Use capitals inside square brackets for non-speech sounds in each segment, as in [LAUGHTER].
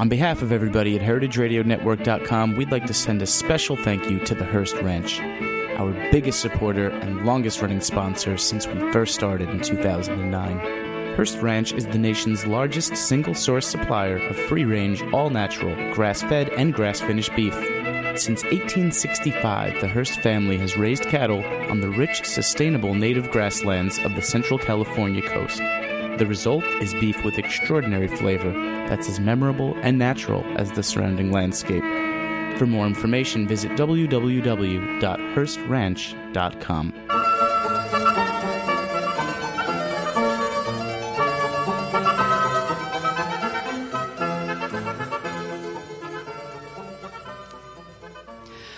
On behalf of everybody at HeritageRadioNetwork.com, we'd like to send a special thank you to the Hearst Ranch, our biggest supporter and longest running sponsor since we first started in 2009. Hearst Ranch is the nation's largest single source supplier of free range, all natural, grass fed, and grass finished beef. Since 1865, the Hearst family has raised cattle on the rich, sustainable native grasslands of the Central California coast. The result is beef with extraordinary flavor that's as memorable and natural as the surrounding landscape. For more information, visit www.hearstranch.com.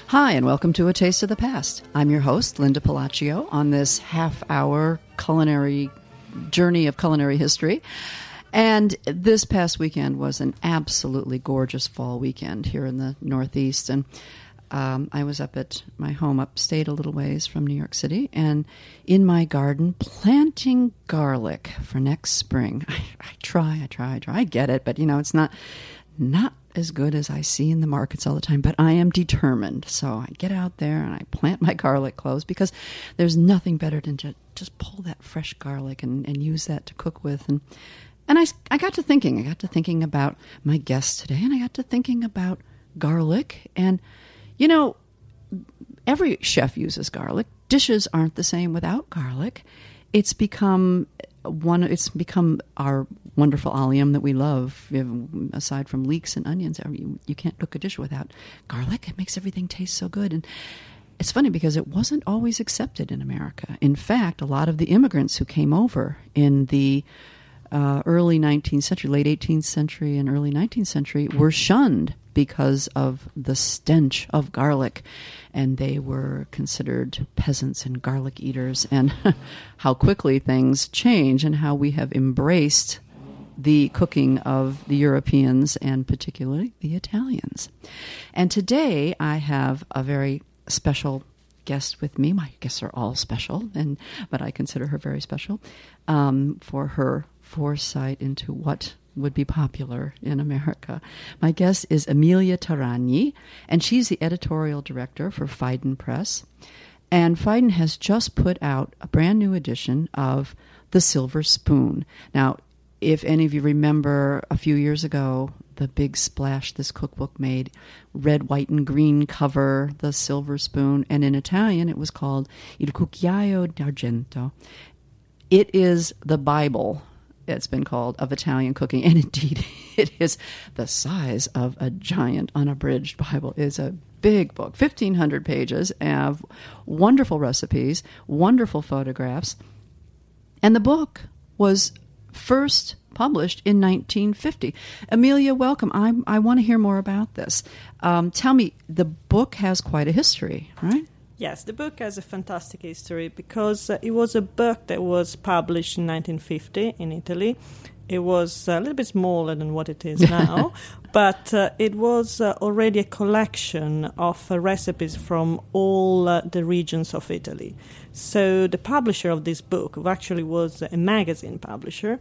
Hi, and welcome to A Taste of the Past. I'm your host, Linda Pelaccio, on this half hour culinary journey of culinary history. And this past weekend was an absolutely gorgeous fall weekend here in the Northeast. And um, I was up at my home upstate a little ways from New York City and in my garden planting garlic for next spring. [LAUGHS] I, I try, I try, I try. I get it, but you know, it's not not as good as I see in the markets all the time, but I am determined. So I get out there and I plant my garlic cloves because there's nothing better than to just pull that fresh garlic and, and use that to cook with. And and I, I got to thinking, I got to thinking about my guests today, and I got to thinking about garlic. And, you know, every chef uses garlic. Dishes aren't the same without garlic. It's become one it's become our wonderful allium that we love aside from leeks and onions you, you can't cook a dish without garlic. It makes everything taste so good. And it's funny because it wasn't always accepted in america. In fact a lot of the immigrants who came over in the uh, early 19th century, late 18th century, and early 19th century were shunned because of the stench of garlic. And they were considered peasants and garlic eaters, and [LAUGHS] how quickly things change, and how we have embraced the cooking of the Europeans and particularly the Italians. And today I have a very special guest with me. My guests are all special, and but I consider her very special um, for her foresight into what would be popular in America. My guest is Emilia Terragni, and she's the editorial director for Phaidon Press. And Phaidon has just put out a brand new edition of The Silver Spoon. Now, if any of you remember a few years ago, the big splash this cookbook made red, white, and green cover, The Silver Spoon, and in Italian it was called Il Cucchiaio d'Argento. It is the Bible it's been called of Italian cooking, and indeed [LAUGHS] it is the size of a giant unabridged Bible. It's a big book, fifteen hundred pages, of wonderful recipes, wonderful photographs, and the book was first published in 1950. Amelia, welcome. I, I want to hear more about this. Um, tell me, the book has quite a history, right? Yes, the book has a fantastic history because uh, it was a book that was published in 1950 in Italy, It was a little bit smaller than what it is [LAUGHS] now, but uh, it was uh, already a collection of uh, recipes from all uh, the regions of Italy. So the publisher of this book, who actually was a magazine publisher,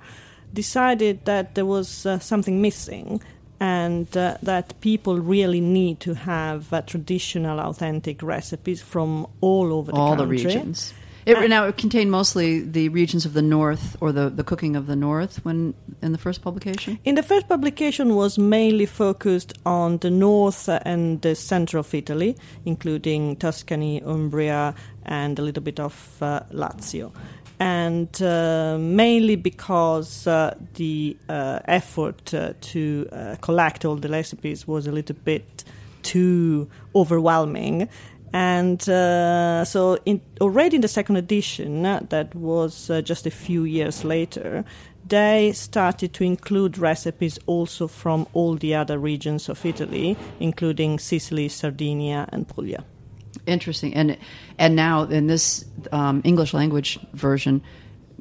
decided that there was uh, something missing and uh, that people really need to have uh, traditional, authentic recipes from all over the all country. the regions. It, now it contained mostly the regions of the north or the, the cooking of the north when in the first publication. In the first publication was mainly focused on the north and the center of Italy, including Tuscany, Umbria, and a little bit of uh, Lazio. And uh, mainly because uh, the effort to collect all the recipes was a little bit too overwhelming, and uh, so, in, already in the second edition, that was uh, just a few years later, they started to include recipes also from all the other regions of Italy, including Sicily, Sardinia, and Puglia. Interesting, and and now in this um, English language version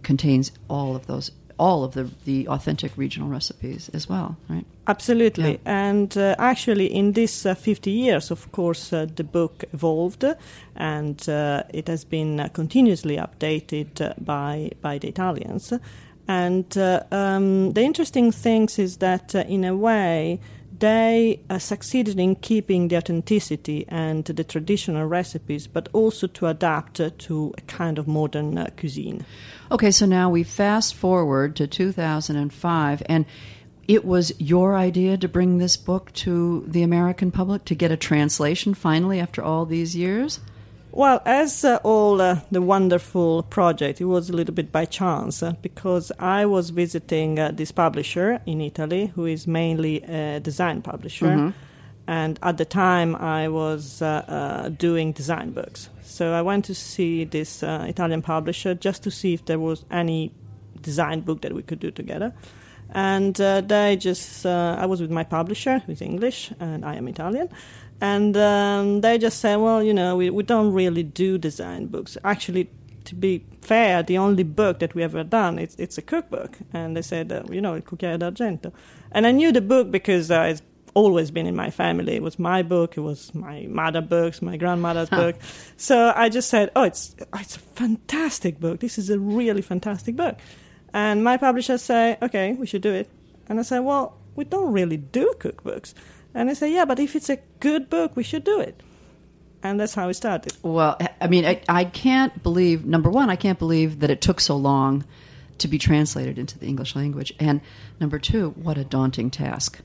contains all of those all of the, the authentic regional recipes as well, right? Absolutely. Yeah. And uh, actually, in these uh, 50 years, of course, uh, the book evolved and uh, it has been uh, continuously updated uh, by, by the Italians. And um, the interesting thing is that, in a way, they uh, succeeded in keeping the authenticity and the traditional recipes, but also to adapt uh, to a kind of modern uh, cuisine. Okay, so now we fast forward to 2005, and it was your idea to bring this book to the American public to get a translation finally after all these years? Well, as uh, all uh, the wonderful project, it was a little bit by chance uh, because I was visiting uh, this publisher in Italy, who is mainly a design publisher, Mhm. and at the time I was uh, uh, doing design books. So I went to see this uh, Italian publisher just to see if there was any design book that we could do together. And uh, they just, uh, I was with my publisher, who's English, and I am Italian. And um, they just said, well, you know, we, we don't really do design books. Actually, to be fair, the only book that we ever done, it's, it's a cookbook. And they said, uh, you know, Il Cucchiaio d'Argento. And I knew the book because uh, it's always been in my family. It was my book, it was my mother's books, my grandmother's book. So I just said, oh, it's, it's a fantastic book. This is a really fantastic book. And my publisher say, okay, we should do it. And I said, well, we don't really do cookbooks. And I say, yeah, but if it's a good book, we should do it. And that's how it started. Well, I mean, I, I can't believe, number one, I can't believe that it took so long to be translated into the English language. And number two, what a daunting task.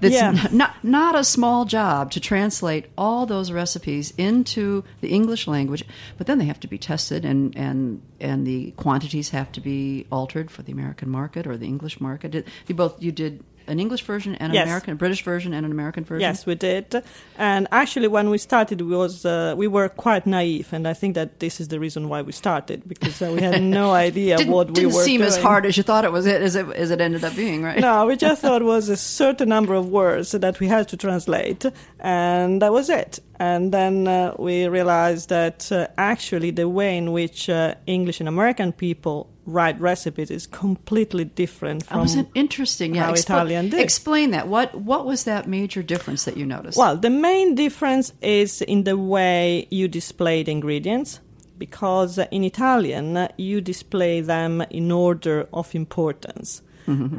That's Yeah. n- not, not a small job to translate all those recipes into the English language, but then they have to be tested and, and, and the quantities have to be altered for the American market or the English market. You both, you did an English version and an Yes. American, a British version and an American version? Yes, we did. And actually, when we started, we was uh, we were quite naive, and I think that this is the reason why we started because uh, we had [LAUGHS] no idea didn't, what we didn't were seem doing. as hard as you thought it was It as it as it ended up being, right? No, we just [LAUGHS] thought it was a certain number of words that we had to translate, and that was it. And then uh, we realized that uh, actually the way in which uh, English and American people write recipes is completely different That from was an interesting. Yeah, how expl- Italian did. Explain that. What what was that major difference that you noticed? Well, the main difference is in the way you display the ingredients, because in Italian you display them in order of importance.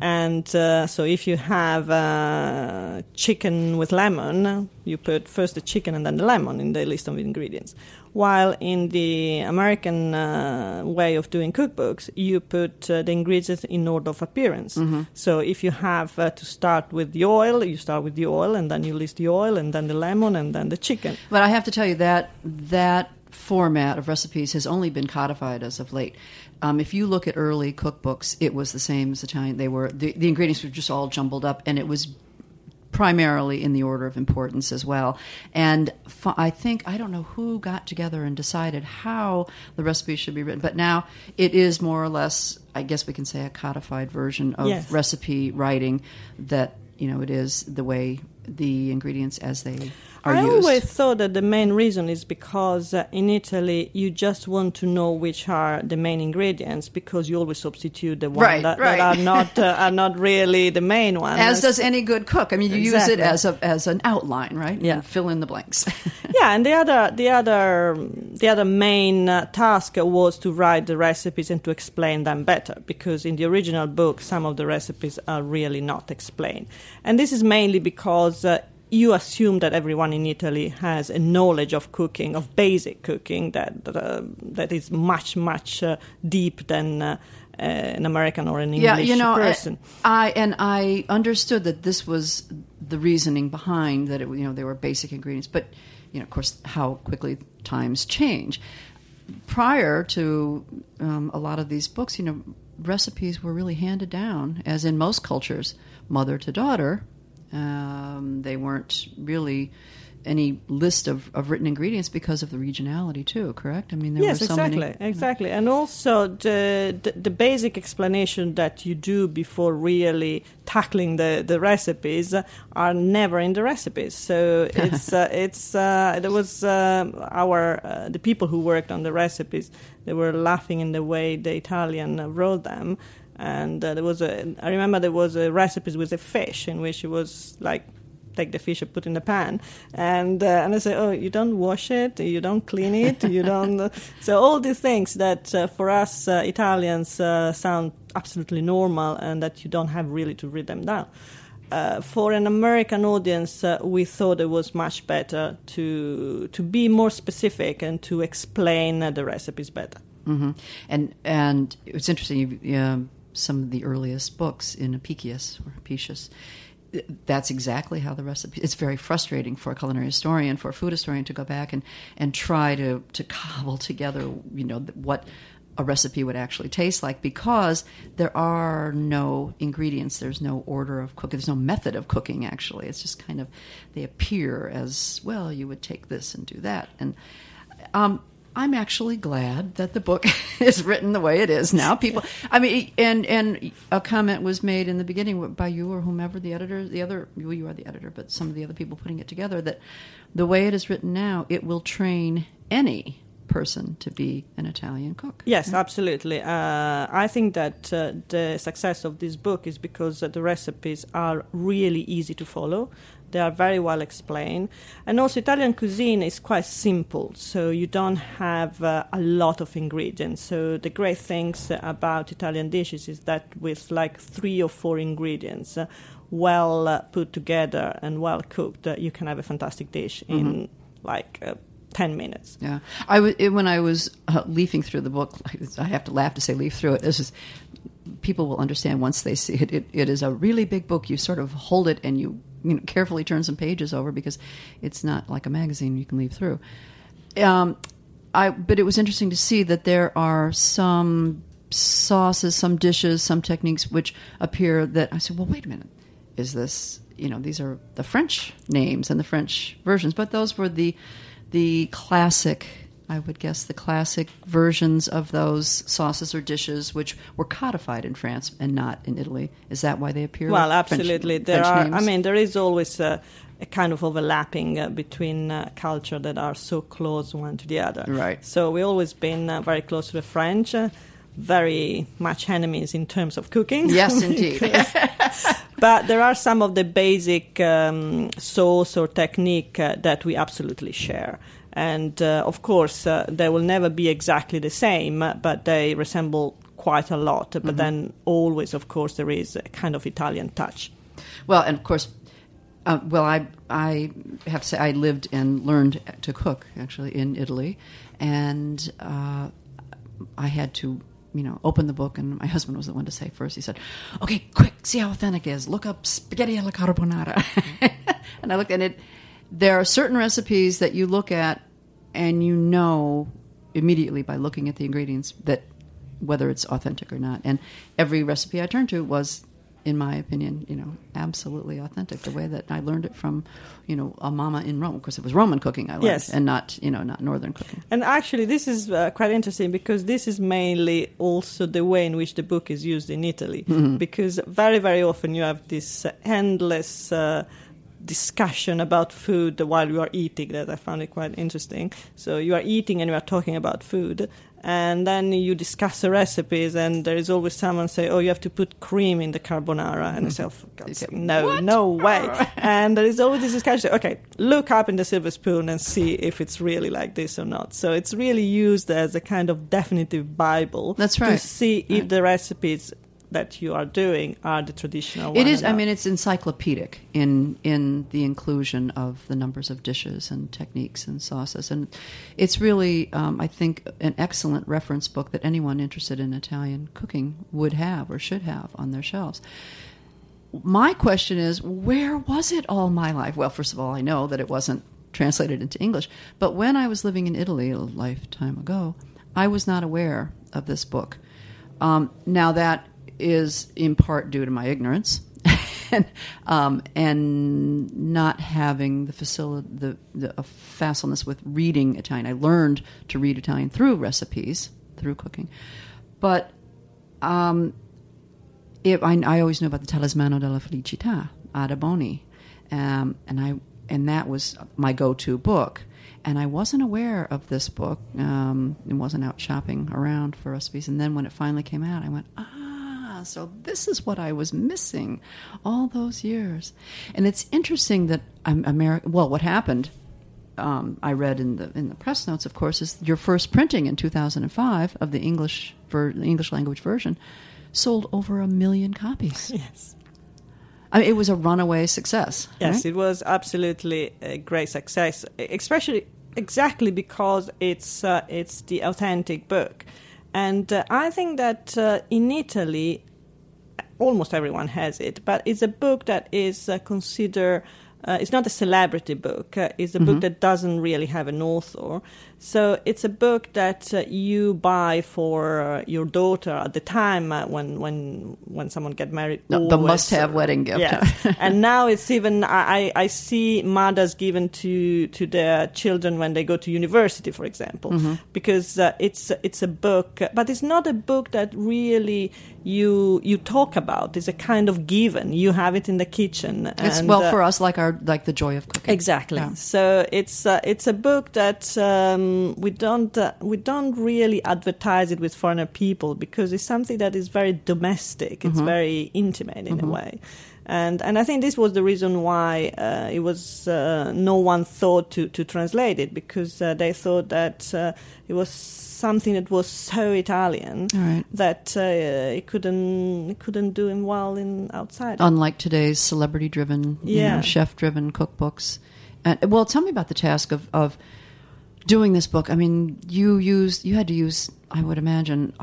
And uh, so, if you have uh, chicken with lemon, you put first the chicken and then the lemon in the list of ingredients. While in the American uh, way of doing cookbooks, you put uh, the ingredients in order of appearance. So if you have uh, to start with the oil, you start with the oil, and then you list the oil, and then the lemon, and then the chicken. But I have to tell you that that format of recipes has only been codified as of late. Um, if you look at early cookbooks, it was the same as Italian. They were the, the ingredients were just all jumbled up, and it was primarily in the order of importance as well. And f- I think I don't know who got together and decided how the recipe should be written, but now it is more or less, I guess we can say, a codified version of Yes. recipe writing that you know it is the way the ingredients as they are I used? always thought that the main reason is because uh, in Italy you just want to know which are the main ingredients because you always substitute the ones Right, that, right. that are not uh, are not really the main [LAUGHS] ones. as does any good cook. I mean, you use it as a as an outline, right? Yeah. And fill in the blanks. [LAUGHS] yeah, and the other the other the other main uh, task was to write the recipes and to explain them better because in the original book some of the recipes are really not explained, and this is mainly because. You assume that everyone in Italy has a knowledge of cooking, of basic cooking, that that, uh, that is much much uh, deep than uh, uh, an American or an English yeah, you know, person. I and I understood that this was the reasoning behind that. It, you know, they were basic ingredients, but you know, of course, how quickly times change. Prior to um, a lot of these books, you know, recipes were really handed down, as in most cultures, mother to daughter. Um, they weren't really any list of, of written ingredients because of the regionality too correct i mean there yes, were so exactly, many exactly, and also the, the the basic explanation that you do before really tackling the, the recipes are never in the recipes. So [LAUGHS] it's uh, it's uh, there was um, our uh, the people who worked on the recipes they were laughing in the way the Italian uh, wrote them. And uh, there was a, I remember there was a recipe with a fish in which it was like take the fish and put in the pan and uh, and I say oh you don't wash it you don't clean it you [LAUGHS] don't so all these things that uh, for us uh, Italians uh, sound absolutely normal and that you don't have really to read them down uh, for an American audience, uh, we thought it was much better to to be more specific and to explain uh, the recipes better. hmm And and it's interesting. You, um, some of the earliest books in Apicius or Apicius, that's exactly how the recipe. It's very frustrating for a culinary historian, for a food historian, to go back and and try to to cobble together, you know, what a recipe would actually taste like because there are no ingredients there's no order of cooking there's no method of cooking actually it's just kind of they appear as well you would take this and do that and um, I'm actually glad that the book [LAUGHS] is written the way it is now. People, I mean, and and a comment was made in the beginning by you or whomever the editor, the other, well, you are the editor, but some of the other people putting it together that the way it is written now, it will train any person to be an Italian cook. Yes, absolutely. Uh, I think that uh, the success of this book is because uh, the recipes are really easy to follow. They are very well explained. And also, Italian cuisine is quite simple, so you don't have uh, a lot of ingredients. So, the great things about Italian dishes is that with like three or four ingredients, uh, well uh, put together and well cooked, uh, you can have a fantastic dish in like uh, 10 minutes. Yeah, I w- when I was uh, leafing through the book, I have to laugh to say leaf through it. This is people will understand once they see it. It, it is a really big book. You sort of hold it and you you know carefully turn some pages over because it's not like a magazine you can leave through. Um, I but it was interesting to see that there are some sauces, some dishes, some techniques which appear that I said, well, wait a minute, is this you know these are the French names and the French versions, but those were the the classic. I would guess the classic versions of those sauces or dishes, which were codified in France and not in Italy. Is that why they appear? Well, with French- absolutely. there French are. names? I mean, there is always a, a kind of overlapping uh, between uh, culture that are so close one to the other. Right. So we always been uh, very close to the French. Uh, very much enemies in terms of cooking. Yes, [LAUGHS] indeed. [LAUGHS] [LAUGHS] but there are some of the basic um, sauce or technique uh, that we absolutely share. And uh, of course, uh, they will never be exactly the same, but they resemble quite a lot. But then, always, of course, there is a kind of Italian touch. Well, and of course, uh, well, I I have to say I lived and learned to cook actually in Italy, and uh, I had to you know open the book, and my husband was the one to say first. He said, "Okay, quick, see how authentic it is. Look up spaghetti alla carbonara," [LAUGHS] and I looked at it. There are certain recipes that you look at, and you know immediately by looking at the ingredients that whether it's authentic or not. And every recipe I turned to was, in my opinion, you know, absolutely authentic. The way that I learned it from, you know, a mama in Rome, because it was Roman cooking I learned, Yes. and not, you know, not Northern cooking. And actually, this is uh, quite interesting because this is mainly also the way in which the book is used in Italy. Because very, very often you have this endless uh, discussion about food while you are eating that I found it quite interesting. So you are eating and you are talking about food, and then you discuss the recipes, and there is always someone say, "Oh, you have to put cream in the carbonara," and I say, oh, God's sake, "No, no way!" [LAUGHS] and there is always this discussion. Okay, look up in the silver spoon and see if it's really like this or not. So it's really used as a kind of definitive bible. That's right. To see if the recipes that you are doing are the traditional. It is. I mean, it's encyclopedic in in the inclusion of the numbers of dishes and techniques and sauces, and it's really, um, I think, an excellent reference book that anyone interested in Italian cooking would have or should have on their shelves. My question is, where was it all my life? Well, first of all, I know that it wasn't translated into English, but when I was living in Italy a lifetime ago, I was not aware of this book. Um, now that is in part due to my ignorance [LAUGHS] and, um, and not having the facility, the, the facilness with reading Italian. I learned to read Italian through recipes, through cooking, but um, it, I, I always knew about the Talismano della Felicità, Ada Boni, um, and I and that was my go-to book. And I wasn't aware of this book um, and wasn't out shopping around for recipes. And then when it finally came out, I went, ah, so this is what I was missing all those years. And it's interesting that I'm American. Well, what happened? Um, I read in the in the press notes, of course, is your first printing in 2005 of the English ver- English language version sold over a million copies. [LAUGHS] yes. I mean, it was a runaway success. Yes, right? it was absolutely a great success, especially exactly because it's uh, it's the authentic book, and uh, I think that uh, in Italy, almost everyone has it, but it's a book that is uh, considered. Uh, it's not a celebrity book. Uh, it's a Mm-hmm. book that doesn't really have an author. So it's a book that uh, you buy for uh, your daughter at the time uh, when when when someone get married. No, the must-have uh, wedding gift. Yes. [LAUGHS] and now it's even I, I see mothers given to to their children when they go to university, for example, Mm-hmm. because uh, it's it's a book, but it's not a book that really you you talk about. It's a kind of given. You have it in the kitchen. It's and, well for us like our like the joy of cooking. Exactly. Yeah. So it's uh, it's a book that um, we don't uh, we don't really advertise it with foreigner people because it's something that is very domestic. It's very intimate in a way. And and I think this was the reason why uh, it was uh, no one thought to, to translate it because uh, they thought that uh, it was something that was so Italian right. that uh, it couldn't it couldn't do him well in outside. Unlike today's celebrity-driven, you Yeah. know, chef-driven cookbooks. And well, tell me about the task of of doing this book. I mean, you used you had to use, I would imagine,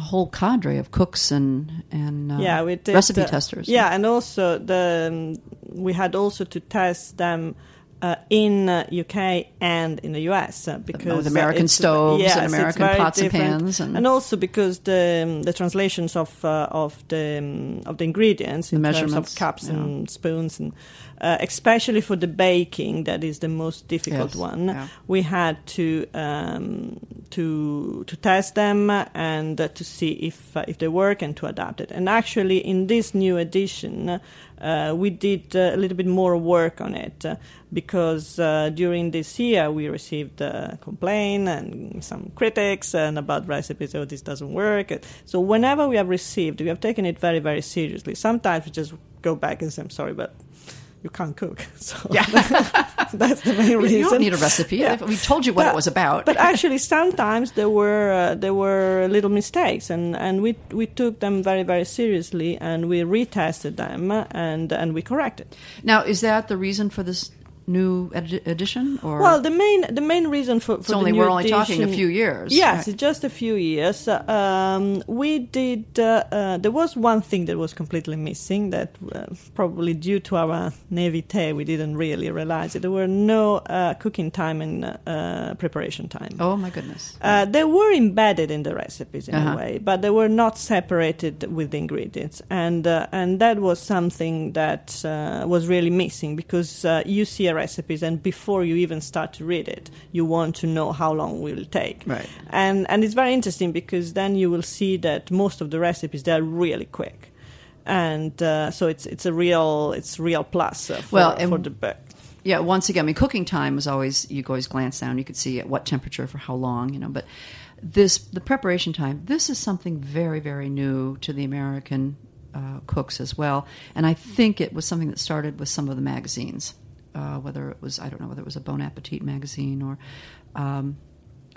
a, whole cadre of cooks and and uh, yeah, we did, recipe uh, testers. Yeah, and also the um, we had also to test them. Uh, in uh, UK and in the US uh, because with American uh, it's- stoves and yes, it's American pots and pans and- also because the um, the translations of uh, of the um, of the ingredients The in terms of cups yeah. and spoons and uh, especially for the baking that is the most difficult Yes, one yeah. we had to um, to to test them and uh, to see if uh, if they work and to adapt it. And actually, in this new edition, uh, we did uh, a little bit more work on it uh, because uh, during this year we received uh, complaint and some critics and about recipes. Oh, this doesn't work. So whenever we have received, we have taken it very very seriously. Sometimes we just go back and say, "I'm sorry, but." You can't cook, [LAUGHS] so [LAUGHS] that's the main reason. You don't need a recipe. Yeah. We told you what But- it was about. But actually, sometimes there were uh, there were little mistakes, and, and we we took them very very seriously, and we retested them, and and we corrected. now, is that the reason for this new edi- edition? Or Well, the main the main reason for, for only new we're only talking a few years. Yes, Right. it's just a few years. Um, we did. Uh, uh, there was one thing that was completely missing. That uh, probably due to our naivete, we didn't really realize it. There were no uh, cooking time and uh, preparation time. Oh my goodness. Uh, they were embedded in the recipes in Uh-huh. a way, but they were not separated with the ingredients, and uh, and that was something that uh, was really missing because uh, you see a recipes and before you even start to read it, you want to know how long will it take, Right. And and it's very interesting because then you will see that most of the recipes they are really quick. and uh, so it's it's a real it's real plus uh, for, Well, for the book. Yeah, once again, I mean, cooking time was always you could always glance down. You could see at what temperature for how long, you know. But this, the preparation time, this is something very, very new to the American uh, cooks as well. And I think it was something that started with some of the magazines, uh, whether it was I don't know whether it was a Bon Appetit magazine or. Um,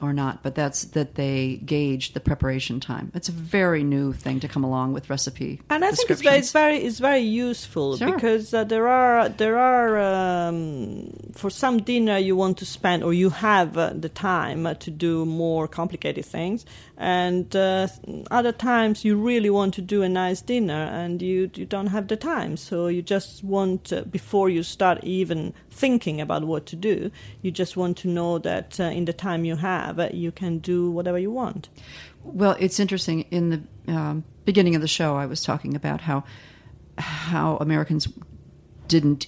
or not, but that's that they gauge the preparation time. It's a very new thing to come along with recipe. And I think it's very, it's very, it's very useful Sure. because uh, there are, there are, um, for some dinner you want to spend or you have uh, the time uh, to do more complicated things, and uh, other times you really want to do a nice dinner and you you don't have the time, so you just want uh, before you start even thinking about what to do, you just want to know that uh, in the time you have uh, you can do whatever you want. Well, it's interesting. In the um, beginning of the show, I was talking about how how Americans didn't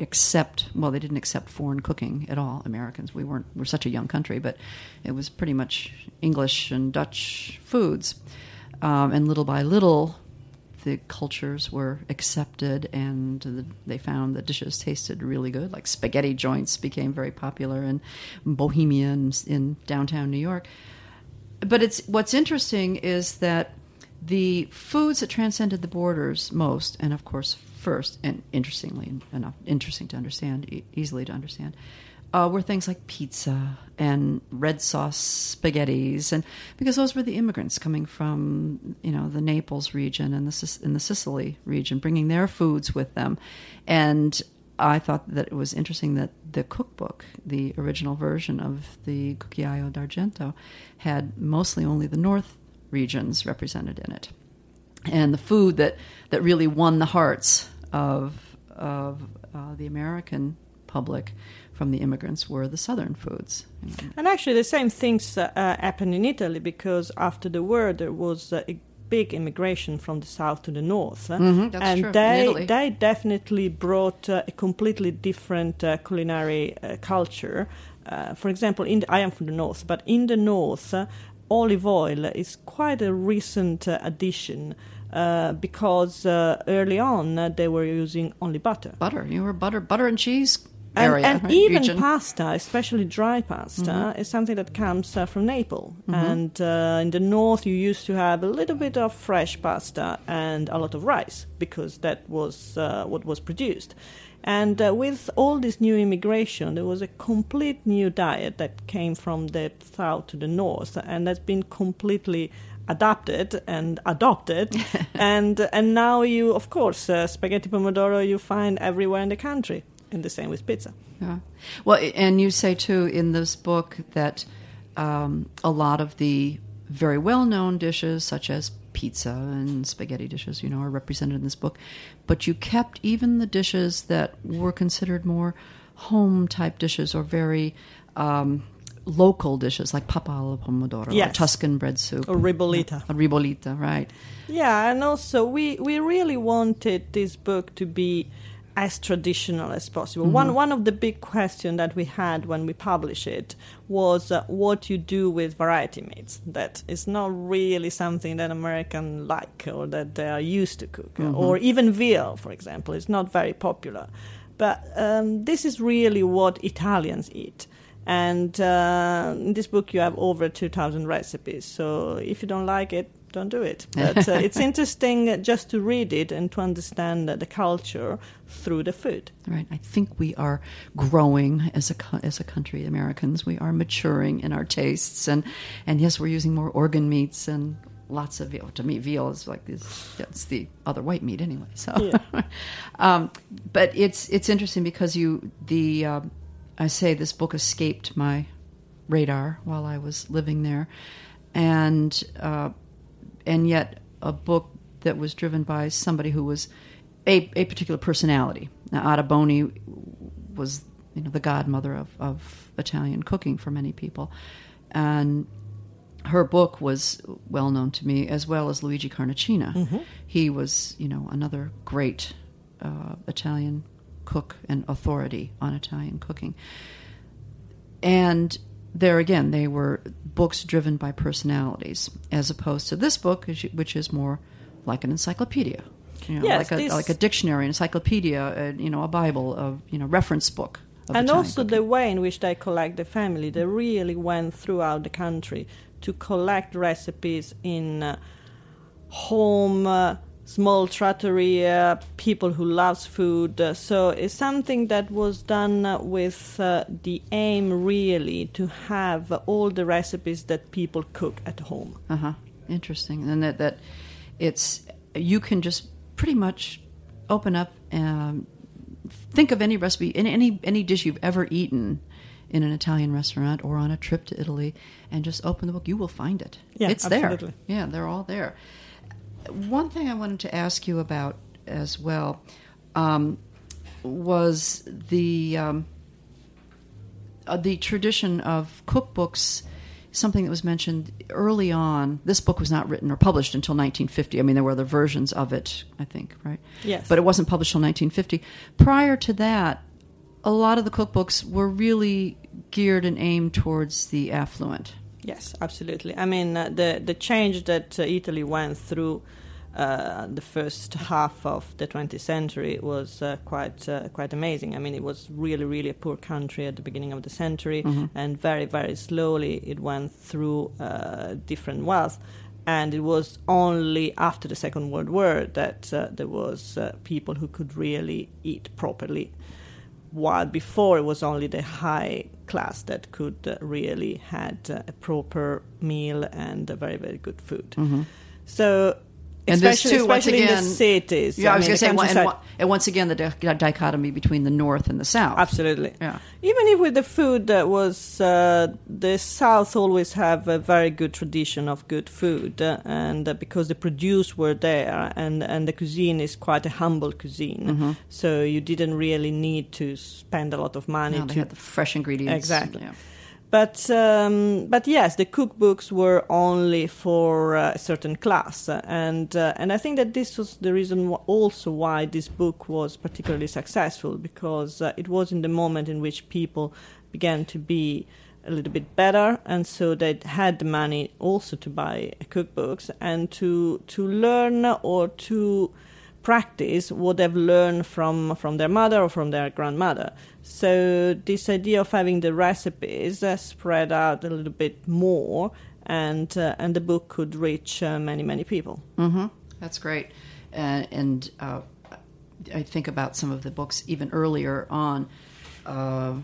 accept well they didn't accept foreign cooking at all americans we weren't we're such a young country but it was pretty much english and dutch foods um, and little by little the cultures were accepted and the, they found the dishes tasted really good like spaghetti joints became very popular in bohemia and in downtown new york. But it's what's interesting is that the foods that transcended the borders most, and of course first, and interestingly enough, interesting to understand, e- easily to understand, uh, were things like pizza and red sauce spaghettis, and because those were the immigrants coming from you know the Naples region and the in the Sicily region, bringing their foods with them, and I thought that it was interesting that the cookbook, the original version of the Cucchiaio d'Argento, had mostly only the north regions represented in it, and the food that that really won the hearts of of uh, the American public from the immigrants were the southern foods. And actually, the same things uh, uh, happened in Italy because after the war, there was uh, a big immigration from the south to the north, uh, Mhm, that's and true, they they definitely brought uh, a completely different uh, culinary uh, culture. Uh, for example, in the, I am from the north, but in the north, olive oil is quite a recent uh, addition. Uh, because uh, early on uh, they were using only butter. Butter, you were butter, butter and cheese And, and right, even region. pasta, especially dry pasta, Mm-hmm. is something that comes uh, from Naples. And uh, in the north, you used to have a little bit of fresh pasta and a lot of rice because that was uh, what was produced. And uh, with all this new immigration, there was a complete new diet that came from the south to the north, and that's been completely adapted and adopted [LAUGHS] and and now you of course uh, spaghetti pomodoro you find everywhere in the country and the same with pizza Yeah. Well, and you say too in this book that um, a lot of the very well-known dishes, such as pizza and spaghetti dishes, you know, are represented in this book. But you kept even the dishes that were considered more home-type dishes or very um, local dishes, like pappa alla pomodoro, or Yes. Tuscan bread soup, or ribollita. a ribollita, right? Yeah, and also we we really wanted this book to be as traditional as possible. One one of the big questions that we had when we published it was uh, what you do with variety meats. That is not really something that American like or that they are used to cook, or even veal, for example, is not very popular. But um, this is really what Italians eat. And uh, in this book, you have over 2,000 recipes. So if you don't like it, don't do it. But uh, it's [LAUGHS] interesting just to read it and to understand uh, the culture through the food. Right. I think we are growing as a as a country. Americans, we are maturing in our tastes, and and yes, we're using more organ meats and lots of veal. To me, veal is like this. It's the other white meat anyway. So, [LAUGHS] um, but it's it's interesting because you the um, I say this book escaped my radar while I was living there, and uh, and yet a book that was driven by somebody who was a, a particular personality. Now, Ada Boni was you know the godmother of, of Italian cooking for many people, and her book was well known to me as well as Luigi Carnacina. He was you know another great uh, Italian cook and authority on Italian cooking, and there again they were books driven by personalities as opposed to this book which- is more like an encyclopedia You know, Yes, like a this- like a dictionary, encyclopedia, uh, you know, a Bible, a you know, reference book. Of and also cooking. the way in which they collect the family they really went throughout the country to collect recipes in uh, home uh, small trattoria people who loves food uh, so it's something that was done uh, with uh, the aim really to have all the recipes that people cook at home Uh huh. Interesting, and that that it's you can just pretty much open up, um, think of any recipe, in any any dish you've ever eaten in an Italian restaurant or on a trip to Italy, and just open the book. You will find it. Yeah, it's absolutely. there. Yeah, they're all there. One thing I wanted to ask you about as well um, was the. Um, uh, the tradition of cookbooks something that was mentioned early on this book was not written or published until 1950 i mean there were other versions of it i think right Yes. but it wasn't published until 1950 prior to that a lot of the cookbooks were really geared and aimed towards the affluent Yes, absolutely. I mean, uh, the the change that uh, Italy went through uh, the first half of the 20th century was uh, quite uh, quite amazing. I mean, it was really really a poor country at the beginning of the century, and very very slowly it went through uh, different wealth. And it was only after the Second World War that uh, there was uh, people who could really eat properly while before it was only the high class that could uh, really had uh, a proper meal and a very very good food. So And this especially, too, once especially in again- the cities. yeah i, was mean, going to say one, and, once again the di- dichotomy between the north and the south Absolutely. Yeah. Even if with the food that was uh, the South always have a very good tradition of good food, uh, and uh, because the produce were there, and and the cuisine is quite a humble cuisine, Mm-hmm. so you didn't really need to spend a lot of money they to had the fresh ingredients Exactly. yeah. But um, but yes, the cookbooks were only for uh, a certain class, and uh, and I think that this was the reason also why this book was particularly successful because uh, it was in the moment in which people began to be a little bit better, and so they had the money also to buy cookbooks. And to to learn or to practice what they've learned from from their mother or from their grandmother. So this idea of having the recipes uh, spread out a little bit more, and uh, and the book could reach uh, many many people. Mm-hmm. That's great. Uh, and uh, I think about some of the books even earlier on, uh,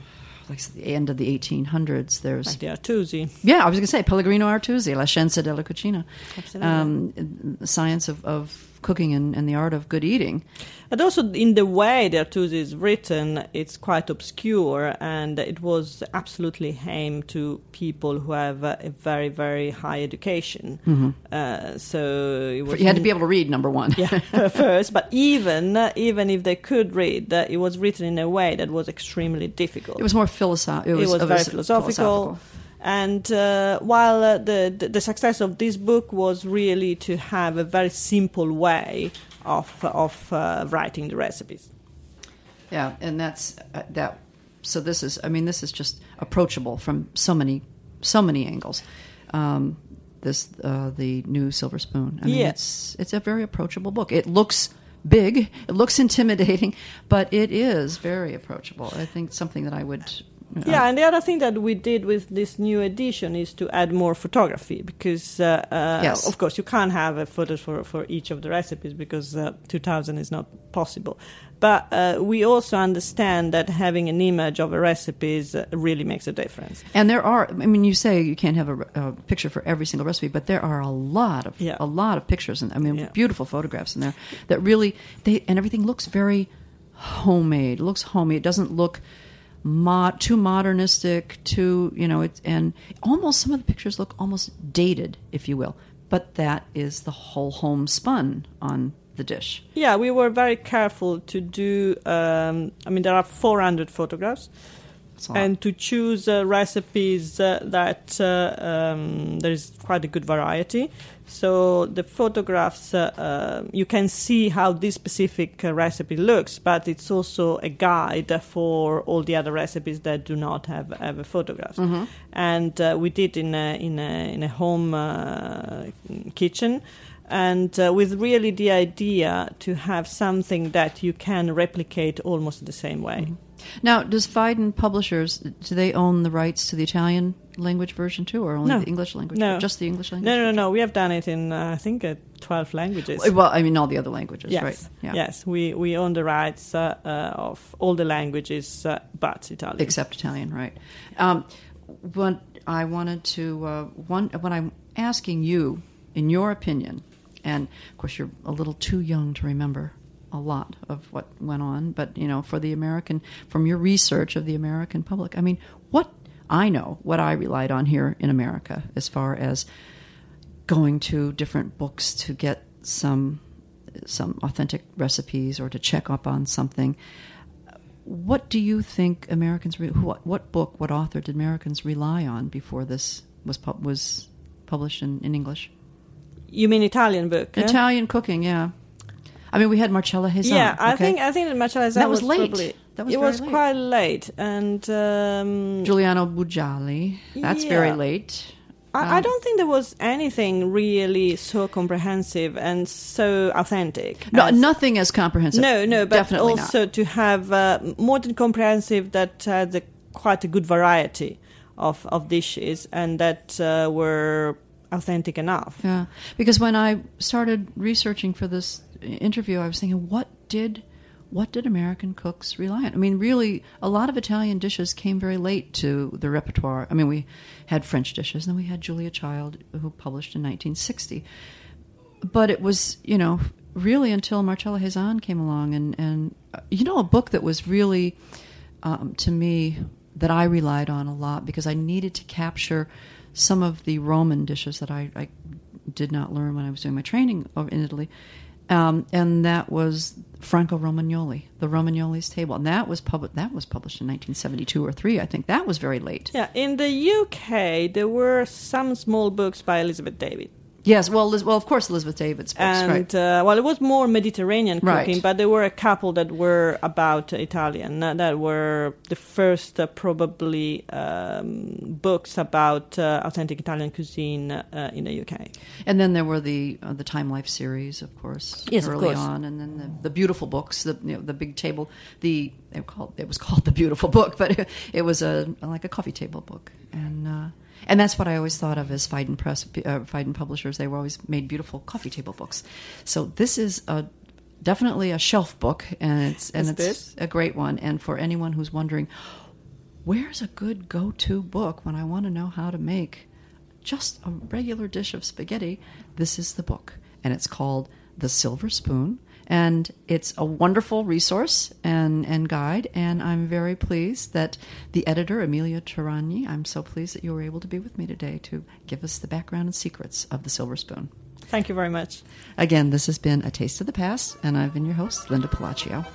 like the end of the 1800s. There's Like the Artusi. yeah, I was going to say Pellegrino Artusi, La Scienza della Cucina, Absolutely. um, the science of, of cooking and, and the art of good eating. And also in the way the Artusi is written, it's quite obscure, and it was absolutely aimed to people who have a very very high education. Uh, so it was You had to be able to read number one. yeah, [LAUGHS] first, but even even if they could read, it was written in a way that was extremely difficult. It was more philosophical. It was of a very s- philosophical. And uh, while uh, the, the the success of this book was really to have a very simple way of of uh, writing the recipes. Yeah, and that's uh, that. So this is, I mean, this is just approachable from so many, so many angles. Um, this uh, the new Silver Spoon. I mean, Yeah. it's it's a very approachable book. It looks big, it looks [LAUGHS] intimidating, but it is very approachable. I think something that I would. Uh, Yeah, and the other thing that we did with this new edition is to add more photography because, uh, uh, Yes. of course, you can't have a photo for, for each of the recipes because uh, 2000 is not possible. But uh, we also understand that having an image of a recipe is, uh, really makes a difference. And there are, I mean, you say you can't have a, a picture for every single recipe, but there are a lot of Yeah. a lot of pictures, and I mean, Yeah. beautiful photographs in there that really they and everything looks very homemade. It looks homey. It doesn't look mod, too modernistic, too you know. It's and almost some of the pictures look almost dated, if you will. But that is the whole homespun on the dish. Yeah, we were very careful to do. Um, I mean, there are 400 photographs, And to choose uh, recipes uh, that uh, um, there is quite a good variety. So the photographs, uh, uh, you can see how this specific uh, recipe looks, but it's also a guide for all the other recipes that do not have have a photographs. And uh, we did in a in a in a home uh, kitchen. and uh, with really the idea to have something that you can replicate almost the same way. Mm-hmm. Now, does Phaidon Publishers do they own the rights to the Italian language version too, or only No. the English language? No. just the English language. No, no, no, no. We have done it in uh, I think uh, twelve languages. Well, I mean all the other languages, yes, right? Yeah. yes. We we own the rights uh, uh, of all the languages uh, but Italian. except Italian, right? Um, what I wanted to uh, one when I'm asking you, in your opinion, and of course you're a little too young to remember a lot of what went on, but you know, for the American, from your research of the American public, I mean, what I know, what I relied on here in America, as far as going to different books to get some some authentic recipes or to check up on something. What do you think Americans? Re- what what book, what author did Americans rely on before this was pub- was published in, in English? You mean Italian book? Italian cooking, yeah. I mean, we had Marcella Hazan. Yeah, I okay? think I think that Marcella That was was late. Probably, That was it was late. quite late, and um, Giuliano Bugialli. That's very late. I, I Um, don't think there was anything really so comprehensive and so authentic. No, as- nothing as comprehensive. No, no, but definitely also not. to have uh, more than comprehensive that had a, quite a good variety of, of dishes and that uh, were authentic enough. Yeah, because when I started researching for this interview, I was thinking, what did what did American cooks rely on? I mean, really, a lot of Italian dishes came very late to the repertoire. I mean, we had French dishes, and then we had Julia Child, who published in 1960. But it was, you know, really until Marcella Hazan came along, and and uh, you know, a book that was really um, to me that I relied on a lot because I needed to capture some of the Roman dishes that I, I did not learn when I was doing my training in Italy. Um, and that was Franco Romagnoli, the Romagnoli's Table, and that was published. That was published in 1972 or three, I think. That was very late. Yeah, in the UK, there were some small books by Elizabeth David. Yes, well, Liz, well, of course, Elizabeth David's books, and right? uh, well, it was more Mediterranean Right. cooking, but there were a couple that were about Italian. uh, That were the first, uh, probably, um, books about uh, authentic Italian cuisine uh, in the UK. And then there were the uh, the Time Life series, of course, Yes, early course. on, and then the, the beautiful books, the you know, the big table, the they were called it was called the beautiful book, [LAUGHS] but it, it was a like a coffee table book, and uh, and that's what I always thought of as Phaidon Press, uh, Phaidon publishers. They were always made beautiful coffee table books. So this is a definitely a shelf book, and it's and That's it's a great one. And for anyone who's wondering, where's a good go-to book when I want to know how to make just a regular dish of spaghetti, this is the book. And it's called The Silver Spoon. And it's a wonderful resource and, and guide. And I'm very pleased that the editor, Emilia Terragni, I'm so pleased that you were able to be with me today to give us the background and secrets of The Silver Spoon. Thank you very much. Again, this has been A Taste of the Past, and I've been your host, Linda Pelaccio.